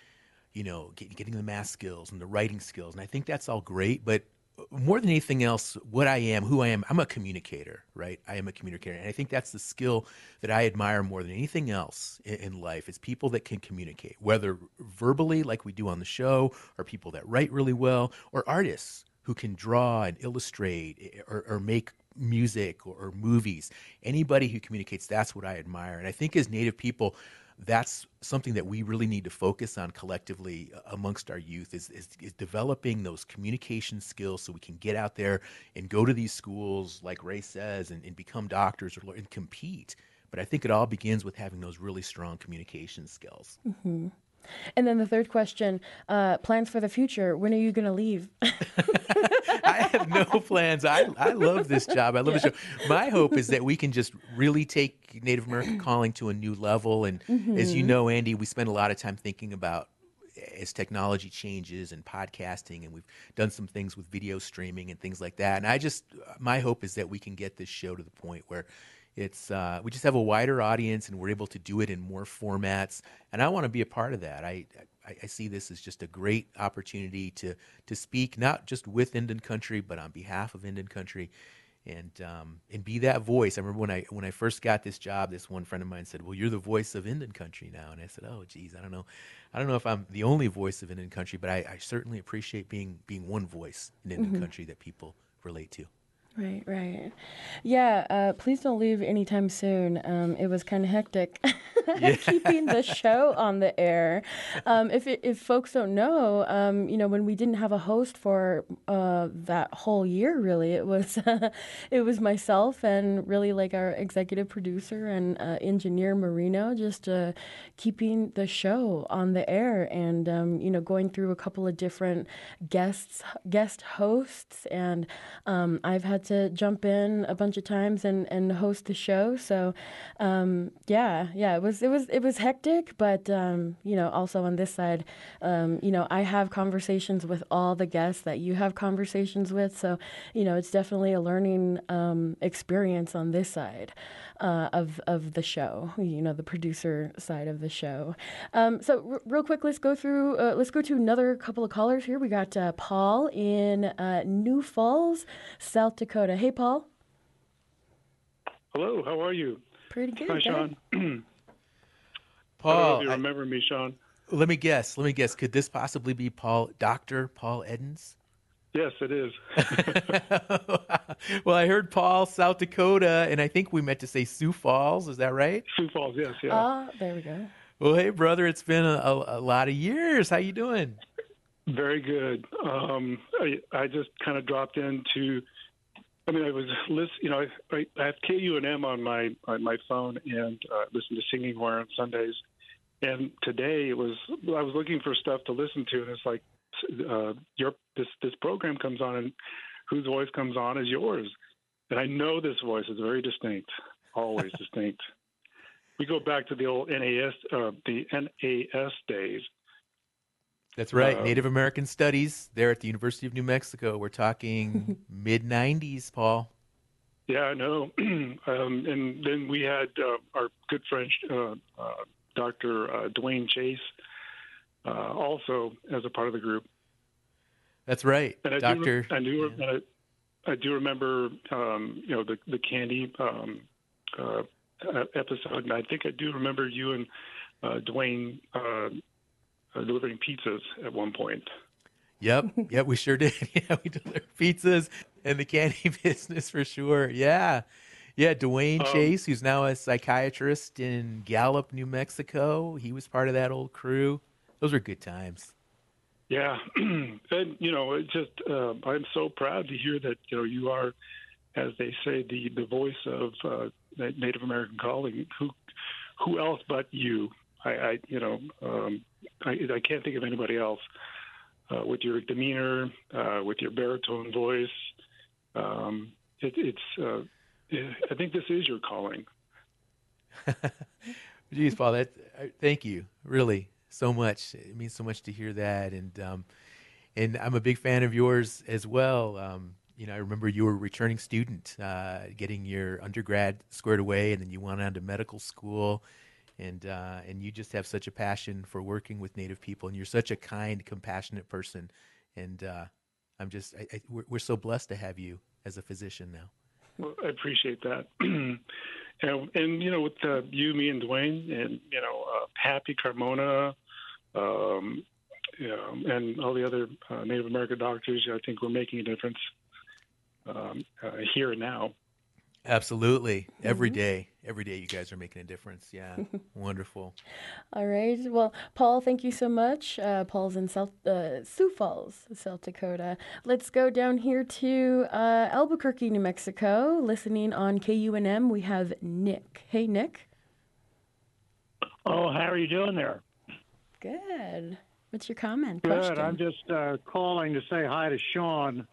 you know, get, getting the math skills and the writing skills. And I think that's all great, but uh, more than anything else, what I am, who I am, I'm a communicator, right? I am a communicator. And I think that's the skill that I admire more than anything else in, in life is people that can communicate, whether verbally, like we do on the show, or people that write really well, or artists who can draw and illustrate or, or make music or, or movies. Anybody who communicates, that's what I admire. And I think as Native people, that's something that we really need to focus on collectively uh, amongst our youth is, is, is developing those communication skills so we can get out there and go to these schools like ray says and, and become doctors or, and compete but i think it all begins with having those really strong communication skills hmm And then the third question uh, plans for the future. When are you going to leave? I have no plans. I, I love this job. I love the show. My hope is that we can just really take Native American calling to a new level. And as you Mhm. know, Andy, we spend a lot of time thinking about as technology changes and podcasting, and we've done some things with video streaming and things like that. And I just, my hope is that we can get this show to the point where it's uh, we just have a wider audience and we're able to do it in more formats. And I want to be a part of that. I, I I see this as just a great opportunity to to speak not just with Indian country, but on behalf of Indian country, and um, and be that voice. I remember when I when I first got this job, this one friend of mine said, "Well, you're the voice of Indian country now," and I said, "Oh, geez, I don't know, I don't know if I'm the only voice of Indian country, but I, I certainly appreciate being being one voice in Indian Mhm. country that people relate to." Right, right. Yeah, uh, please don't leave anytime soon. Um, it was kind of hectic keeping the show on the air. Um, if it, if folks don't know, um, you know, when we didn't have a host for uh, that whole year, really, it was it was myself and really like our executive producer and uh, engineer Marino, just uh, keeping the show on the air and um, you know going through a couple of different guests guest hosts and um, I've had to jump in a bunch of times and, and host the show. So, um, yeah, yeah, it was it was it was hectic, but um, you know, also on this side, um, you know, I have conversations with all the guests that you have conversations with. So, you know, it's definitely a learning um, experience on this side uh, of of the show. You know, the producer side of the show. Um, so, r- real quick, let's go through. Uh, let's go to another couple of callers here. We got uh, Paul in uh, New Falls, South Dakota. Hey, Paul. Hello, how are you? Pretty good. Hi, good. Shawn. I don't know Paul, if you I- remember me, Shawn. let me guess. Let me guess. Could this possibly be Paul, Doctor Paul Edens? Yes, it is. well, I heard Paul, South Dakota, and I think we meant to say Sioux Falls. Is that right? Sioux Falls, yes, yeah. Ah, there we go. Well, hey, brother, it's been a, a, a lot of years. How you doing? Very good. Um, I, I just kind of dropped into. I mean, I was listen. You know, I, I, I have KUNM on my on my phone and uh, listen to Singing Choir on Sundays. And today it was I was looking for stuff to listen to, and it's like uh, your this this program comes on, and whose voice comes on is yours. And I know this voice is very distinct, always distinct. We go back to the old NAS, uh, the NAS days. That's right. Uh, Native American Studies there at the University of New Mexico. We're talking mid 90s, Paul. Yeah, I know. um, and then we had uh, our good friend, uh, uh, Dr. Uh, Dwayne Chase, uh, also as a part of the group. That's right, And I Doctor. do, I do, and I, I do remember, um, you know, the the candy um, uh, episode, and I think I do remember you and uh, Dwayne uh, uh, delivering pizzas at one point. Yep, yep, we sure did. Yeah, we deliver pizzas and the candy business for sure. Yeah, yeah. Dwayne Um, Chase, who's now a psychiatrist in Gallup, New Mexico, he was part of that old crew. Those were good times. Yeah, and you know, it just uh, I'm so proud to hear that you know you are, as they say, the the voice of uh, Native American calling. Who who else but you? I, I you know um, I, I can't think of anybody else uh, with your demeanor, uh, with your baritone voice. Um, it, it's uh, I think this is your calling. Geez, Paul, that thank you really so much. It means so much to hear that, and um, and I'm a big fan of yours as well. Um, you know, I remember you were a returning student, uh, getting your undergrad squared away, and then you went on to medical school, and uh, and you just have such a passion for working with Native people, and you're such a kind, compassionate person, and uh, I'm just I, I, we're, we're so blessed to have you as a physician now. Well, I appreciate that. and, and, you know, with uh, you, me, and Dwayne, and, you know, uh, Happy Carmona, um, you know, and all the other uh, Native American doctors, I think we're making a difference um, uh, here and now. Absolutely, Every Mhm. day, every day, you guys are making a difference. Yeah, wonderful. All right. Well, Paul, thank you so much. Uh, Paul's in South uh, Sioux Falls, South Dakota. Let's go down here to uh, Albuquerque, New Mexico. Listening on KUNM, we have Nick. Hey, Nick. Oh, how are you doing there? Good. What's your comment? Good. Question? I'm just uh, calling to say hi to Shawn.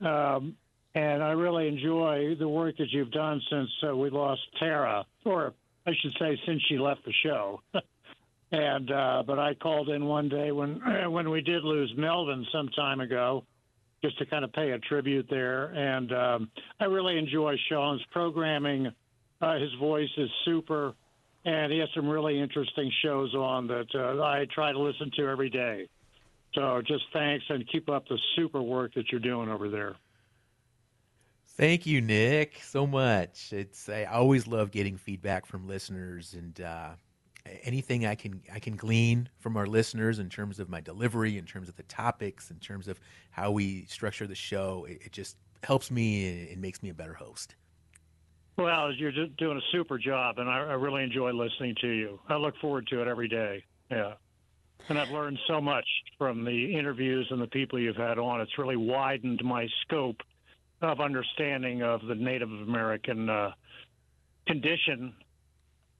Um, and I really enjoy the work that you've done since uh, we lost Tara, or I should say, since she left the show. and uh, but I called in one day when when we did lose Melvin some time ago, just to kind of pay a tribute there. And um, I really enjoy Shawn's programming. Uh, his voice is super, and he has some really interesting shows on that uh, I try to listen to every day. So just thanks and keep up the super work that you're doing over there. Thank you, Nick, so much. It's I always love getting feedback from listeners, and uh, anything I can I can glean from our listeners in terms of my delivery, in terms of the topics, in terms of how we structure the show, it, it just helps me and makes me a better host. Well, you're doing a super job, and I, I really enjoy listening to you. I look forward to it every day. Yeah. And I've learned so much from the interviews and the people you've had on. It's really widened my scope of understanding of the Native American uh, condition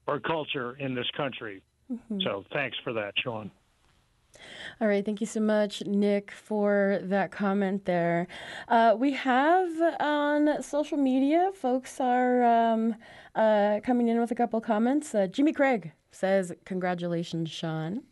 or culture in this country. Mhm. So thanks for that, Shawn. All right, thank you so much, Nick, for that comment there. Uh, we have on social media, folks are um, uh, coming in with a couple comments. Uh, Jimmy Craig says, Congratulations, Shawn.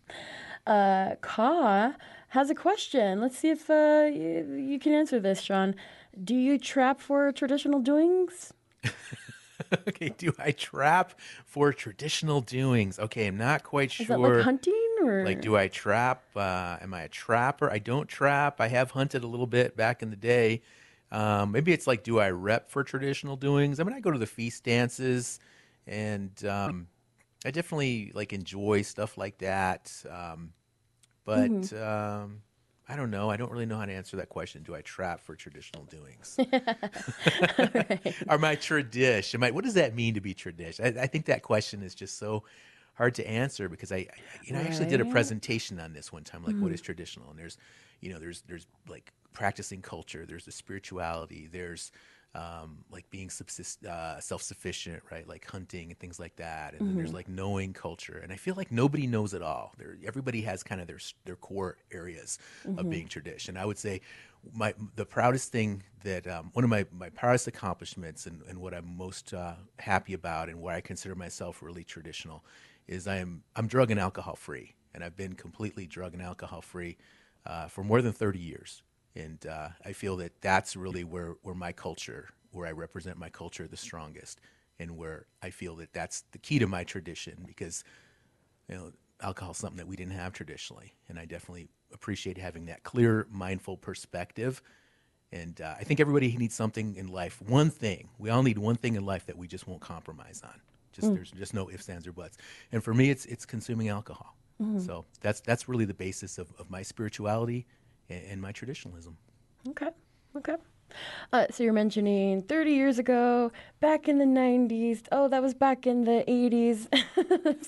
Uh, Ka has a question. Let's see if uh, you, you can answer this, Shawn. Do you trap for traditional doings? okay, do I trap for traditional doings? Okay, I'm not quite Is sure. that like hunting or Like, do I trap? Uh, am I a trapper? I don't trap. I have hunted a little bit back in the day. Um, maybe it's like, do I rep for traditional doings? I mean, I go to the feast dances, and um, I definitely like enjoy stuff like that. Um, but Mhm. um, I don't know. I don't really know how to answer that question. Do I trap for traditional doings? Are my tradition? Am I, what does that mean to be tradition? I, I think that question is just so hard to answer because I, you know, I actually did a presentation on this one time, like what Mhm. is traditional, and there's, you know, there's there's like practicing culture, there's the spirituality, there's um, like being subsist, uh, self-sufficient, right? Like hunting and things like that, and then there's Mhm. like knowing culture, and I feel like nobody knows it all. There, everybody has kind of their their core areas of Mhm. being tradition. I would say my the proudest thing that um, one of my, my proudest accomplishments and, and what I'm most uh, happy about and where I consider myself really traditional is I am I'm drug and alcohol free and I've been completely drug and alcohol free uh, for more than 30 years and uh, I feel that that's really where where my culture where I represent my culture the strongest and where I feel that that's the key to my tradition because you know alcohol is something that we didn't have traditionally and I definitely appreciate having that clear, mindful perspective. And uh, I think everybody needs something in life. One thing. We all need one thing in life that we just won't compromise on. Just mm. there's just no ifs, ands, or buts. And for me, it's it's consuming alcohol. Mm-hmm. So that's that's really the basis of, of my spirituality and, and my traditionalism. Okay. Okay. Uh, so you're mentioning 30 years ago, back in the 90s. Oh, that was back in the 80s.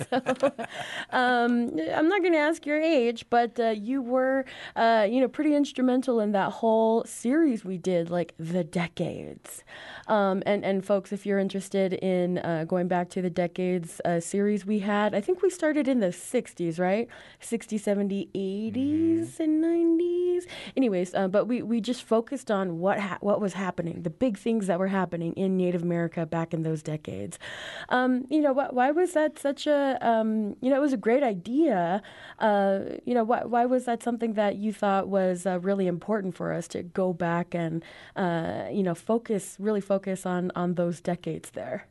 so, um, I'm not going to ask your age, but uh, you were, uh, you know, pretty instrumental in that whole series we did, like the decades. Um, and and folks, if you're interested in uh, going back to the decades uh, series we had, I think we started in the 60s, right? 60s, 70s, 80s, mm-hmm. and 90s. Anyways, uh, but we we just focused on what ha- what was happening, the big things that were happening in Native America back in those decades. Um, you know, wh- why was that such a um, you know it was a great idea. Uh, you know, why why was that something that you thought was uh, really important for us to go back and uh, you know focus really focus on on those decades there.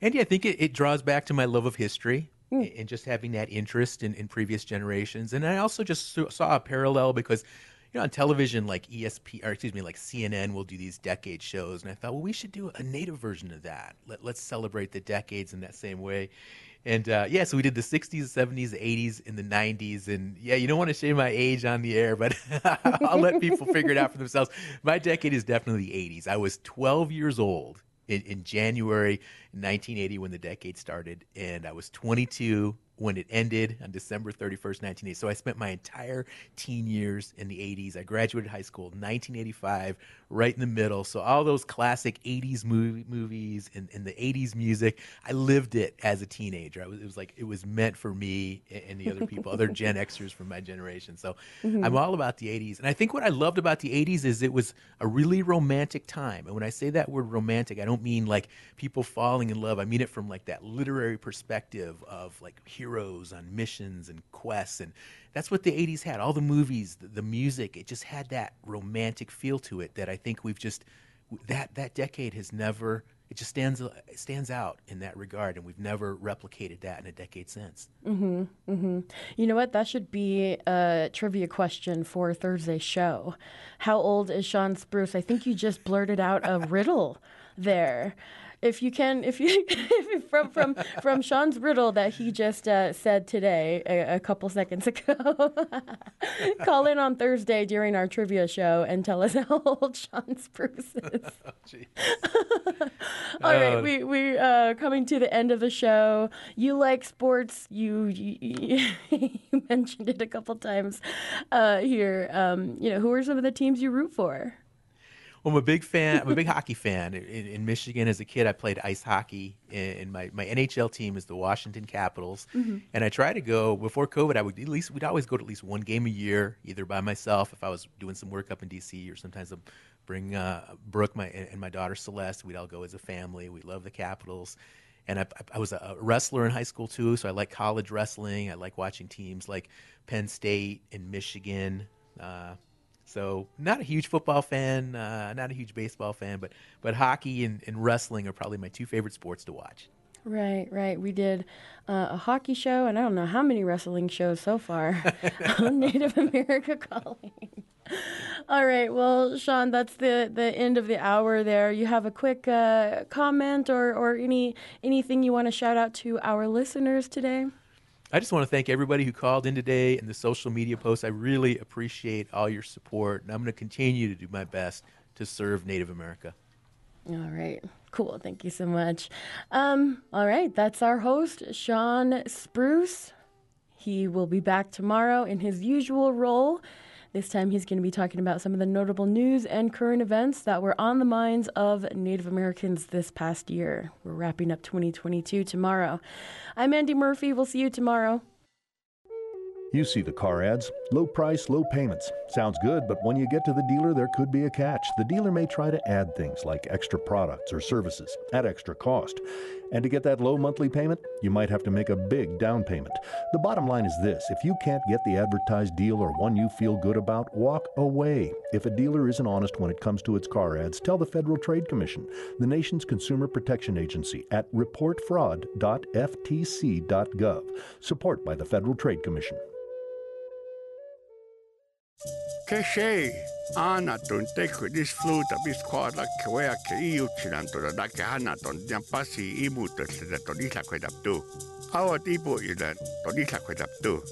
Andy, I think it, it draws back to my love of history mm. and just having that interest in, in previous generations. And I also just saw a parallel because you know, on television, like ESP, or excuse me, like CNN will do these decade shows, and I thought, well, we should do a native version of that. Let, us celebrate the decades in that same way. And uh, yeah, so we did the 60s, 70s, 80s, and the 90s. And yeah, you don't want to share my age on the air, but I'll let people figure it out for themselves. My decade is definitely the 80s. I was 12 years old in, in January 1980 when the decade started, and I was 22 when it ended on December 31st, 1980. So I spent my entire teen years in the 80s. I graduated high school in 1985, right in the middle. So all those classic 80s movie, movies and, and the 80s music, I lived it as a teenager. Was, it was like it was meant for me and the other people, other Gen Xers from my generation. So mm-hmm. I'm all about the 80s. And I think what I loved about the 80s is it was a really romantic time. And when I say that word romantic, I don't mean like people falling in love. I mean it from like that literary perspective of like heroes on missions and quests and that's what the 80s had. All the movies the, the, music it just had that romantic feel to it that i think we've just that that decade has never it just stands it stands out in that regard and we've never replicated that in a decade since. Mm-hmm, mm-hmm. you know what? That should be a trivia question for thursday's show. How old is Shawn spruce? I think you just blurted out a riddle there if you can, if you from from from Shawn's riddle that he just uh, said today a, a, couple seconds ago, call in on Thursday during our trivia show and tell us how old Shawn Spruce is. oh, All uh, right, we we uh, coming to the end of the show. You like sports? You you, you mentioned it a couple times uh, here. Um, you know, who are some of the teams you root for? I'm a big fan. I'm a big hockey fan. In, in, Michigan, as a kid, I played ice hockey, and my, my NHL team is the Washington Capitals. Mm-hmm. And I try to go before COVID. I would at least we'd always go to at least one game a year, either by myself if I was doing some work up in DC, or sometimes I'd bring uh, Brooke my and my daughter Celeste. We'd all go as a family. We love the Capitals. And I, I was a wrestler in high school too, so I like college wrestling. I like watching teams like Penn State and Michigan. Uh, so not a huge football fan, uh, not a huge baseball fan, but but hockey and, and, wrestling are probably my two favorite sports to watch. Right, right. We did uh, a hockey show, and I don't know how many wrestling shows so far on Native America Calling. All right. Well, Shawn, that's the, the end of the hour there. You have a quick uh, comment or, or any anything you want to shout out to our listeners today? I just want to thank everybody who called in today and the social media posts. I really appreciate all your support, and I'm going to continue to do my best to serve Native America. All right. Cool. Thank you so much. Um, all right. That's our host, Shawn Spruce. He will be back tomorrow in his usual role. This time he's going to be talking about some of the notable news and current events that were on the minds of Native Americans this past year. We're wrapping up 2022 tomorrow. I'm Andy Murphy. We'll see you tomorrow. You see the car ads low price, low payments. Sounds good, but when you get to the dealer, there could be a catch. The dealer may try to add things like extra products or services at extra cost. And to get that low monthly payment, you might have to make a big down payment. The bottom line is this if you can't get the advertised deal or one you feel good about, walk away. If a dealer isn't honest when it comes to its car ads, tell the Federal Trade Commission, the nation's consumer protection agency, at reportfraud.ftc.gov. Support by the Federal Trade Commission. Keshe, ana ton teko dis fluta bis kwada kwea ke iu chinanto da ke hana ton dian pasi imu te se da ton isla kwe tu. Awa tipo i da ton isla kwe tu.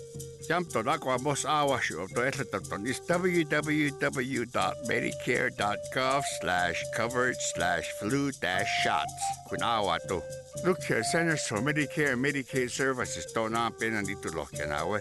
Jam ton aqua mos awa shu to esle ton is www.medicare.gov slash covered slash flu dash shots. Kun awa tu. Look here, Centers for Medicare and Medicaid Services don't on pena ni tu lo ke nawe.